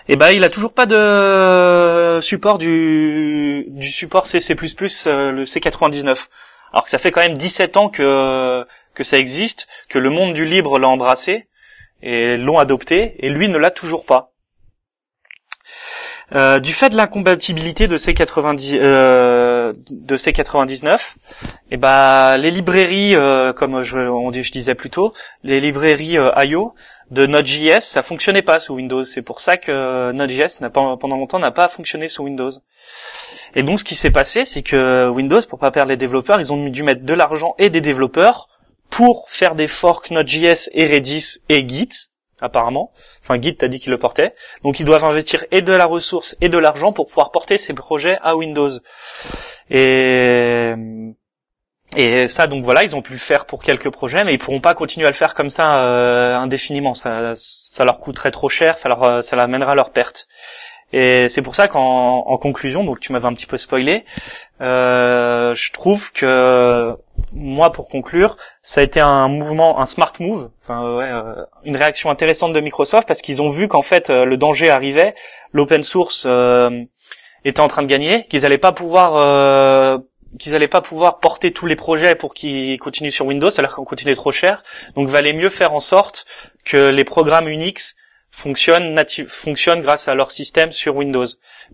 Et eh ben, il a toujours pas de support du, du support CC++, le C99 alors que ça fait quand même 17 ans que que ça existe, que le monde du libre l'a embrassé et l'ont adopté, et lui ne l'a toujours pas. Euh, du fait de l'incompatibilité de ces 90 euh, de ces 99, et ben les librairies, euh, comme je, on, je disais plus tôt, les librairies euh, IO de Node.js, ça fonctionnait pas sous Windows. C'est pour ça que Node.js n'a pas pendant longtemps n'a pas fonctionné sous Windows. Et donc ce qui s'est passé, c'est que Windows, pour pas perdre les développeurs, ils ont dû mettre de l'argent et des développeurs pour faire des forks Node.js et Redis et Git, apparemment. Enfin, Git, t'as dit qu'il le portait. Donc ils doivent investir et de la ressource et de l'argent pour pouvoir porter ces projets à Windows. Et et ça, donc voilà, ils ont pu le faire pour quelques projets, mais ils pourront pas continuer à le faire comme ça euh, indéfiniment. Ça, ça leur coûterait trop cher, ça leur, ça amènera à leur perte. Et c'est pour ça qu'en en conclusion, donc tu m'avais un petit peu spoilé, euh, je trouve que moi, pour conclure, ça a été un mouvement, un smart move, enfin ouais, euh, une réaction intéressante de Microsoft parce qu'ils ont vu qu'en fait euh, le danger arrivait, l'open source euh, était en train de gagner, qu'ils allaient pas pouvoir qu'ils allaient pas pouvoir porter tous les projets pour qu'ils continuent sur Windows, alors qu'on continuait trop cher. Donc, valait mieux faire en sorte que les programmes Unix fonctionnent, fonctionnent grâce à leur système sur Windows.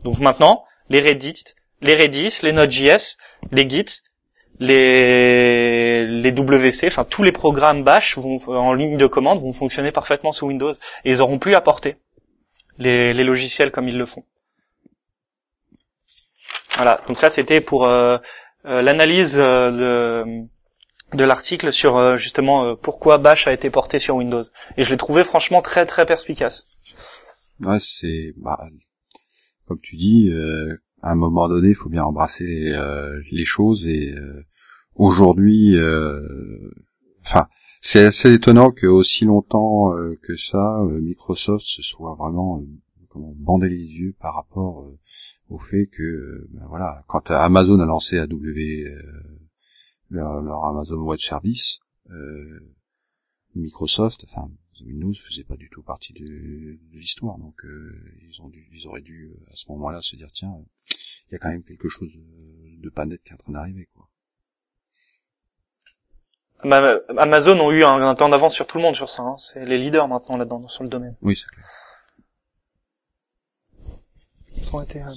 Donc maintenant, les Reddit, les Redis, les Node.js, les Git, les, les WC, enfin tous les programmes Bash vont, en ligne de commande vont fonctionner parfaitement sous Windows et ils auront plus à porter les, les logiciels comme ils le font. Voilà, donc ça c'était pour euh, euh, l'analyse euh, de de l'article sur euh, justement euh, pourquoi Bash a été porté sur Windows. Et je l'ai trouvé franchement très très perspicace. Ouais, c'est bah, comme tu dis, euh, à un moment donné, il faut bien embrasser les choses et aujourd'hui, enfin, c'est assez étonnant que aussi longtemps que ça, Microsoft se soit vraiment comment bander les yeux par rapport au fait que ben voilà, quand Amazon a lancé AW leur, leur, Amazon Web Service, Microsoft, enfin Windows faisait pas du tout partie de, de l'histoire, donc ils ont dû, ils auraient dû à ce moment-là se dire tiens, il y a quand même quelque chose de pas net qui est en train d'arriver quoi. Amazon ont eu un, temps d'avance sur tout le monde sur ça. Hein. C'est les leaders maintenant là-dedans sur le domaine. Oui, c'est clair. Euh,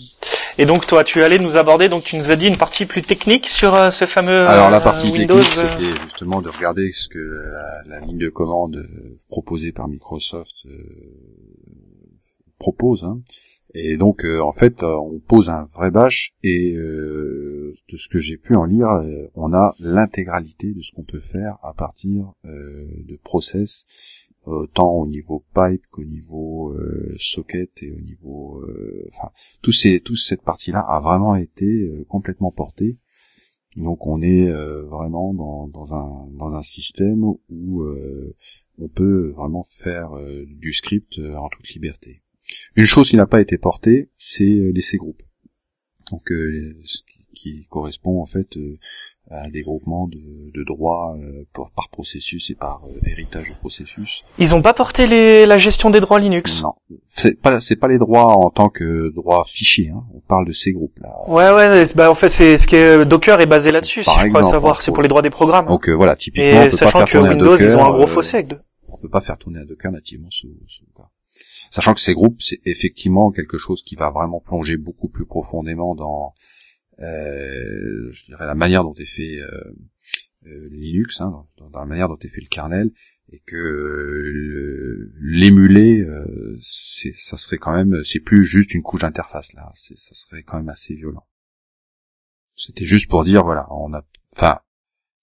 et donc toi, tu allais nous aborder, donc tu nous as dit une partie plus technique sur euh, ce fameux Alors la partie Windows, technique, c'était justement de regarder ce que la, ligne de commande proposée par Microsoft propose. Hein. Et donc euh, en fait, euh, on pose un vrai bash et euh, de ce que j'ai pu en lire, on a l'intégralité de ce qu'on peut faire à partir de process, tant au niveau pipe qu'au niveau socket et au niveau, enfin, tous ces, toute cette partie-là a vraiment été complètement portée. Donc on est vraiment dans, dans, un, dans un système où on peut vraiment faire du script en toute liberté. Une chose qui n'a pas été portée, c'est euh, les C-groupes. Donc, euh, ce qui correspond en fait euh, à des groupements de, de droits par processus et par héritage de processus. Ils ont pas porté les, la gestion des droits Linux? Non, c'est pas c'est pas les droits en tant que droits fichiers. Hein. On parle de ces groupes là. Ouais ouais, bah en fait c'est ce que Docker est basé là-dessus. Si je crois savoir, c'est pour les droits des programmes. Donc voilà, typiquement. Et sachant que Windows ils ont un gros fossé avec deux. On peut pas faire tourner un Docker nativement sous, sous Sachant que ces groupes, c'est effectivement quelque chose qui va vraiment plonger beaucoup plus profondément dans, euh, je dirais, la manière dont est fait euh, euh Linux, hein, dans, la manière dont est fait le kernel, et que l'émuler, ça serait quand même, c'est plus juste une couche d'interface là, ça serait quand même assez violent. C'était juste pour dire, voilà, on a, enfin,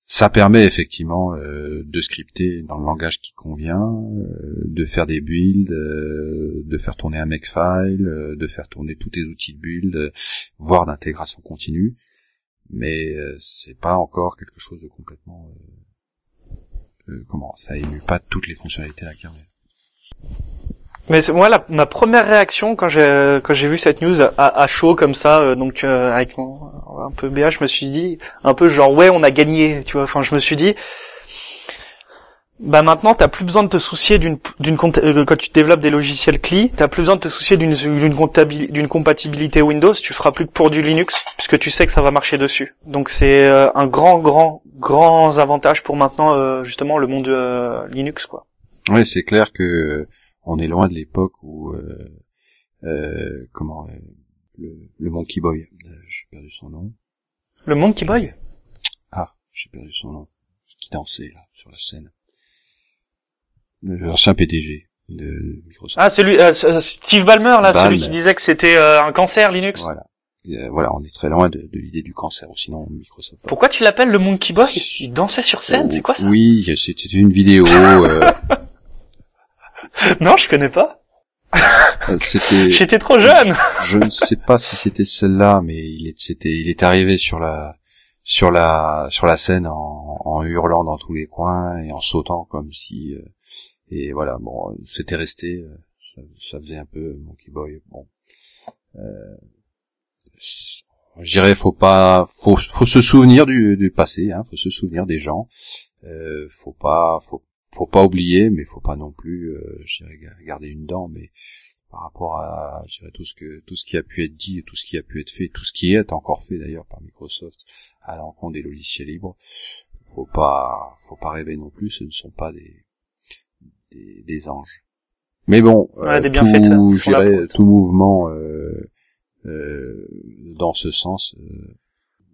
ça permet effectivement euh, de scripter dans le langage qui convient, euh, de faire des builds, euh, de faire tourner un makefile, de faire tourner tous tes outils de build, voire d'intégration continue, mais c'est pas encore quelque chose de complètement comment ça émue pas toutes les fonctionnalités kernel. Mais moi, la, ma première réaction quand j'ai quand j'ai vu cette news à, à chaud comme ça, euh, donc euh, avec un peu BA, je me suis dit un peu genre ouais, on a gagné, tu vois. Enfin, je me suis dit, bah maintenant, t'as plus besoin de te soucier d'une d'une euh, quand tu développes des logiciels CLI, t'as plus besoin de te soucier d'une d'une compatibilité Windows. Tu feras plus que pour du Linux, puisque tu sais que ça va marcher dessus. Donc c'est un grand, grand, grand avantage pour maintenant justement le monde Linux, quoi. Oui, c'est clair que on est loin de l'époque où euh, euh, comment euh, le, le, Monkey Boy, j'ai perdu son nom. Le Monkey Boy? Ah, j'ai perdu son nom. Qui dansait là sur la scène. L'ancien PDG de Microsoft. Ah, celui Steve Ballmer là, celui qui disait que c'était un cancer Linux. Voilà. voilà, on est très loin de, de l'idée du cancer, ou sinon Microsoft. Pourquoi tu l'appelles le Monkey Boy? Il dansait sur scène, c'est quoi ça? Oui, c'était une vidéo. *laughs* *laughs* non, je connais pas. Euh. *laughs* J'étais trop jeune. Je ne sais pas si c'était celle-là, mais il est, c'était, il est arrivé sur la, sur la, sur la scène en, en, hurlant dans tous les coins et en sautant comme si, euh, et voilà, bon, c'était resté, euh, ça, ça, faisait un peu Monkey Boy. Bon, euh, je dirais, faut pas, faut, faut se souvenir du, du passé, hein, faut se souvenir des gens. Euh, faut pas, faut faut pas oublier, mais faut pas non plus, euh, je dirais, garder une dent, mais par rapport à, je dirais, tout ce que, tout ce qui a pu être dit, tout ce qui a pu être fait, tout ce qui est encore fait d'ailleurs par Microsoft à l'encontre des logiciels libres, faut pas, faut pas rêver non plus, ce ne sont pas des, des, anges. Mais bon, euh, tout, tout mouvement euh, euh, dans ce sens euh,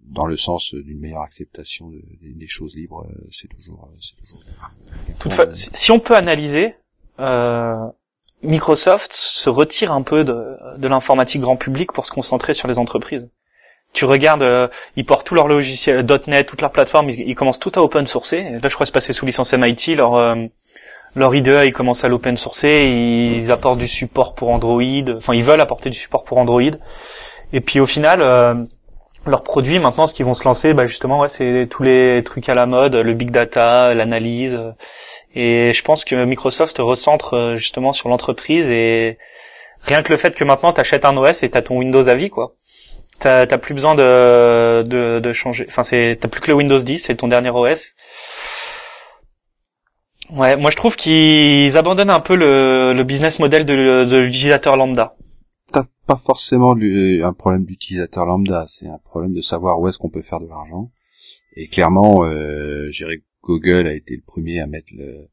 dans le sens d'une meilleure acceptation des choses libres, euh, c'est toujours, euh, c'est toujours. Toutefois, si on peut analyser, euh, Microsoft se retire un peu de, de l'informatique grand public pour se concentrer sur les entreprises. Tu regardes, euh, ils portent tous leurs logiciels .NET, toute leur plateforme, ils, commencent tout à open sourcer. là, je crois que c'est passé sous licence MIT. Leur euh, leur IDE, ils commencent à l'open sourcer. Ils apportent du support pour Android. Enfin, ils veulent apporter du support pour Android. Et puis au final, leurs produits maintenant ce qu'ils vont se lancer bah justement ouais c'est tous les trucs à la mode le big data l'analyse et je pense que Microsoft recentre euh, justement sur l'entreprise et rien que le fait que maintenant t'achètes un OS et t'as ton Windows à vie, quoi. T'as t'as plus besoin de, de, de changer. Enfin, c'est t'as plus que le Windows 10, c'est ton dernier OS. Ouais, moi je trouve qu'ils abandonnent un peu le, le business model de, de l'utilisateur lambda. Pas forcément un problème d'utilisateur lambda, c'est un problème de savoir où est-ce qu'on peut faire de l'argent. Et clairement, euh, Google a été le premier à mettre le,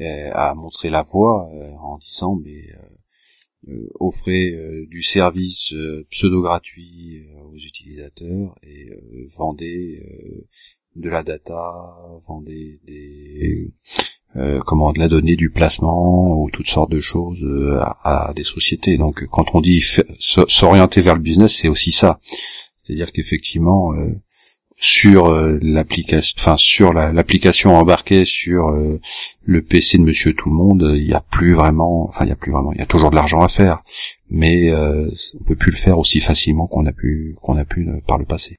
euh, à montrer la voie euh, en disant mais euh, euh, offrez du service pseudo gratuit aux utilisateurs et vendez de la data, vendez des euh, comment de la donnée, du placement ou toutes sortes de choses euh, à, des sociétés. Donc quand on dit s'orienter vers le business, c'est aussi ça. C'est-à-dire qu'effectivement euh, sur l'application, enfin sur la- l'application embarquée sur le PC de Monsieur Tout le Monde, il n'y a plus vraiment, enfin il y a plus vraiment, il y a toujours de l'argent à faire, mais on peut plus le faire aussi facilement qu'on a pu qu'on a pu par le passé.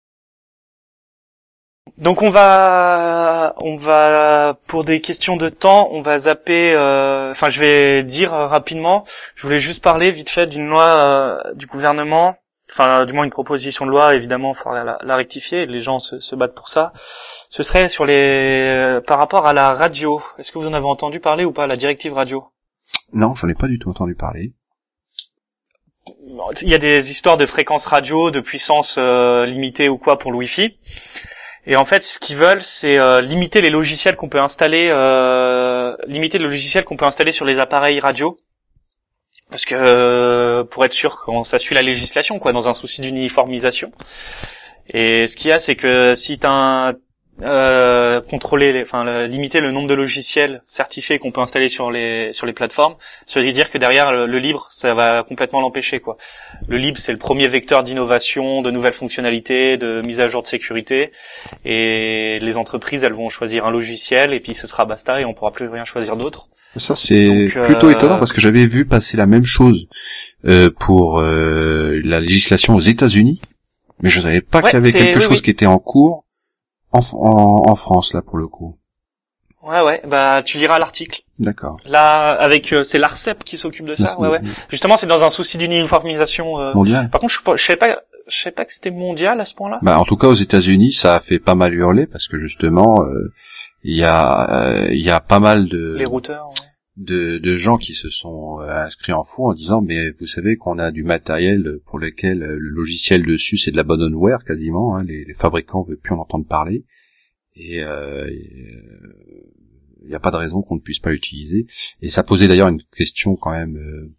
Donc on va, on va pour des questions de temps, on va zapper. euh, Enfin, je vais dire rapidement. Je voulais juste parler vite fait d'une loi euh, du gouvernement. Enfin, du moins une proposition de loi. Évidemment, il faudra la, la rectifier. Les gens se, se battent pour ça. Ce serait sur les, euh, par rapport à la radio. Est-ce que vous en avez entendu parler ou pas, la directive radio? Non, j'en ai pas du tout entendu parler. il y a des histoires de fréquences radio, de puissance euh, limitée ou quoi pour le Wi-Fi. Et en fait, ce qu'ils veulent, c'est euh, limiter les logiciels qu'on peut installer, euh, limiter le logiciel qu'on peut installer sur les appareils radio, parce que euh, pour être sûr qu'on ça suit la législation, quoi, dans un souci d'uniformisation. Et ce qu'il y a, c'est que si t'as un euh, contrôler, les, enfin le- limiter le nombre de logiciels certifiés qu'on peut installer sur les sur les plateformes, ça veut dire que derrière le, le libre, ça va complètement l'empêcher, quoi. Le libre, c'est le premier vecteur d'innovation, de nouvelles fonctionnalités, de mise à jour de sécurité. Et les entreprises, elles vont choisir un logiciel et puis ce sera basta et on pourra plus rien choisir d'autre. Ça c'est euh, plutôt étonnant parce que j'avais vu passer la même chose euh, pour euh, la législation aux États-Unis, mais je savais pas Ouais, qu'il y avait quelque oui, chose oui. qui était en cours en, en, en France là pour le coup. Ouais, ouais. Bah, tu liras l'article. D'accord. Là, avec, euh, c'est l'Arcep qui s'occupe de ça. Ouais, ouais. Justement, c'est dans un souci d'uniformisation. euh. Mondial. Par contre, je, je savais pas, je savais pas que c'était mondial à ce point-là. Bah, en tout cas, aux États-Unis, ça a fait pas mal hurler parce que justement, euh, il y a, euh, il y a pas mal de, Les routeurs. ouais. De, gens qui se sont euh, inscrits en faux en disant, mais vous savez qu'on a du matériel pour lequel euh, le logiciel dessus c'est de la abandonware quasiment. Hein, les, les fabricants veulent plus en entendre parler et euh, il n'y a pas de raison qu'on ne puisse pas l'utiliser. Et ça posait d'ailleurs une question quand même. euh,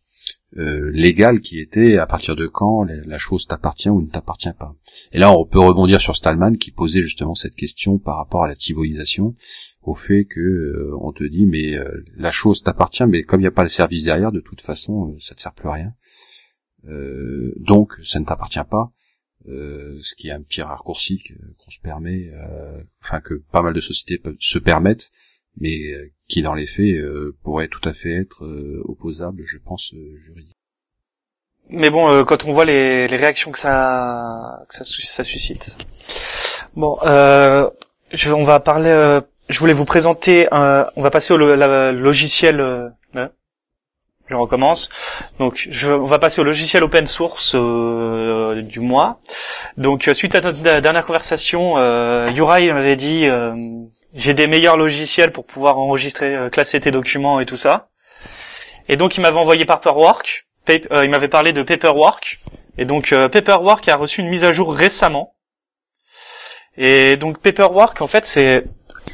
euh, légale qui était à partir de quand la, chose t'appartient ou ne t'appartient pas. Et là, on peut rebondir sur Stallman qui posait justement cette question par rapport à la tivoisation, au fait que euh, on te dit mais euh, la chose t'appartient, mais comme il n'y a pas le service derrière, de toute façon, euh, ça te sert plus à rien. Euh, donc, ça ne t'appartient pas. Euh, ce qui est un petit raccourci qu'on se permet, enfin que pas mal de sociétés peuvent se permettent, mais qui dans les faits pourrait tout à fait être opposable, je pense, juridiquement. Mais bon, euh, quand on voit les, les réactions que ça, que ça, ça suscite. Bon, euh, je, on va parler. euh, je voulais vous présenter. Un, on va passer au logiciel. euh, hein, je recommence. Donc, je, on va passer au logiciel open source euh, du mois. Donc, euh, suite à notre dernière conversation, euh, Yurai m'avait dit euh, j'ai des meilleurs logiciels pour pouvoir enregistrer, euh, classer tes documents et tout ça. Et donc, il m'avait envoyé Paperwork. Pap- euh, il m'avait parlé de Paperwork. Et donc, Paperwork a reçu une mise à jour récemment. Et donc, Paperwork, en fait, c'est,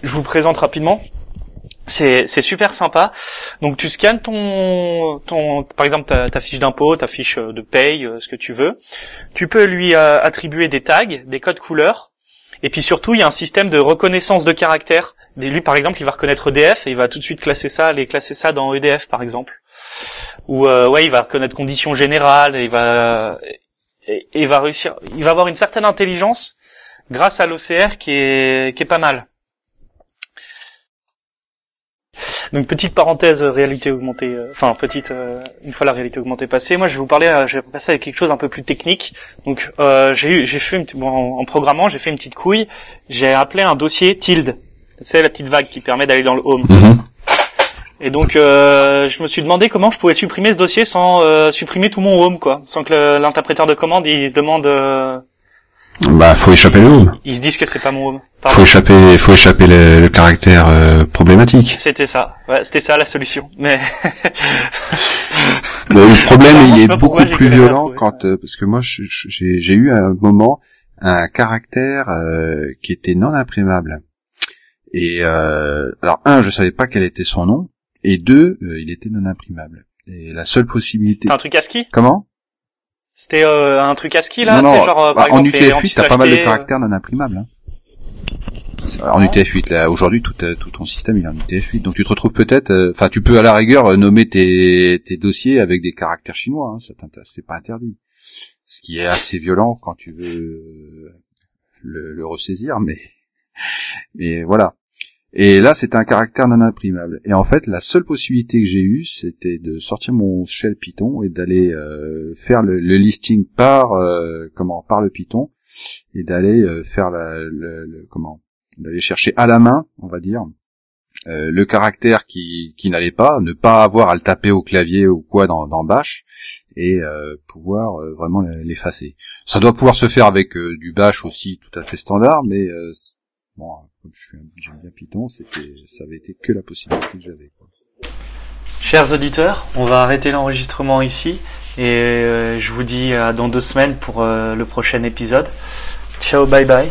je vous présente rapidement. C'est, super sympa. Donc, tu scannes ton, ton, par exemple, ta, ta fiche d'impôt, ta fiche euh, de paye, euh, ce que tu veux. Tu peux lui euh, attribuer des tags, des codes couleurs. Et puis surtout, il y a un système de reconnaissance de caractères. Et lui, par exemple, il va reconnaître EDF et il va tout de suite classer ça, les classer ça dans EDF, par exemple. Ou euh, ouais, il va reconnaître conditions générales, et il va, et, va réussir, il va avoir une certaine intelligence grâce à l'OCR qui est qui est pas mal. Donc petite parenthèse euh, réalité augmentée, euh, enfin petite euh, une fois la réalité augmentée passée, moi je vais vous parler, euh, je vais passer avec quelque chose un peu plus technique. Donc euh, j'ai eu, j'ai fait une, bon, en, en programmant, j'ai fait une petite couille, j'ai appelé un dossier tilde, c'est la petite vague qui permet d'aller dans le home. Et donc, euh, je me suis demandé comment je pouvais supprimer ce dossier sans euh, supprimer tout mon home, quoi, sans que le- l'interpréteur de commande il se demande, euh, Bah, faut échapper le home. ils se disent que c'est pas mon home. Faut échapper, faut échapper le, le caractère euh, problématique. C'était ça. Ouais, c'était ça la solution. Mais *laughs* Le, le problème, il est beaucoup plus violent quand, euh, parce que moi, j'ai eu à un moment un caractère euh, qui était non imprimable. Et euh, alors un, je savais pas quel était son nom, et deux, euh, il était non imprimable. Et la seule possibilité. c'était un truc ASCII. Comment? C'était euh, un truc ASCII là, Non, c'est non. genre euh, bah, par en exemple les UTF-8, t'as pas mal de caractères non imprimables. Hein. En Ah. UTF-8, là, aujourd'hui, tout, euh, tout ton système il est en UTF-8. Donc tu te retrouves peut-être, euh, enfin, tu peux à la rigueur euh, nommer tes, tes dossiers avec des caractères chinois. Hein, ça c'est pas interdit. Ce qui est assez violent quand tu veux le, le ressaisir, mais mais voilà. Et là, c'était un caractère non imprimable. Et en fait, la seule possibilité que j'ai eue, c'était de sortir mon shell Python et d'aller euh, faire le, le listing par euh, comment par le Python et d'aller euh, faire la, le, le- comment d'aller chercher à la main, on va dire, euh, le caractère qui, qui n'allait pas, ne pas avoir à le taper au clavier ou quoi dans, dans Bash et euh, pouvoir euh, vraiment l'effacer. Ça doit pouvoir se faire avec du Bash aussi tout à fait standard, mais bon, comme je suis un j'aime bien Python, c'était ça avait été que la possibilité que j'avais. Chers auditeurs, on va arrêter l'enregistrement ici et euh, je vous dis à dans deux semaines pour euh, le prochain épisode. Ciao, bye bye.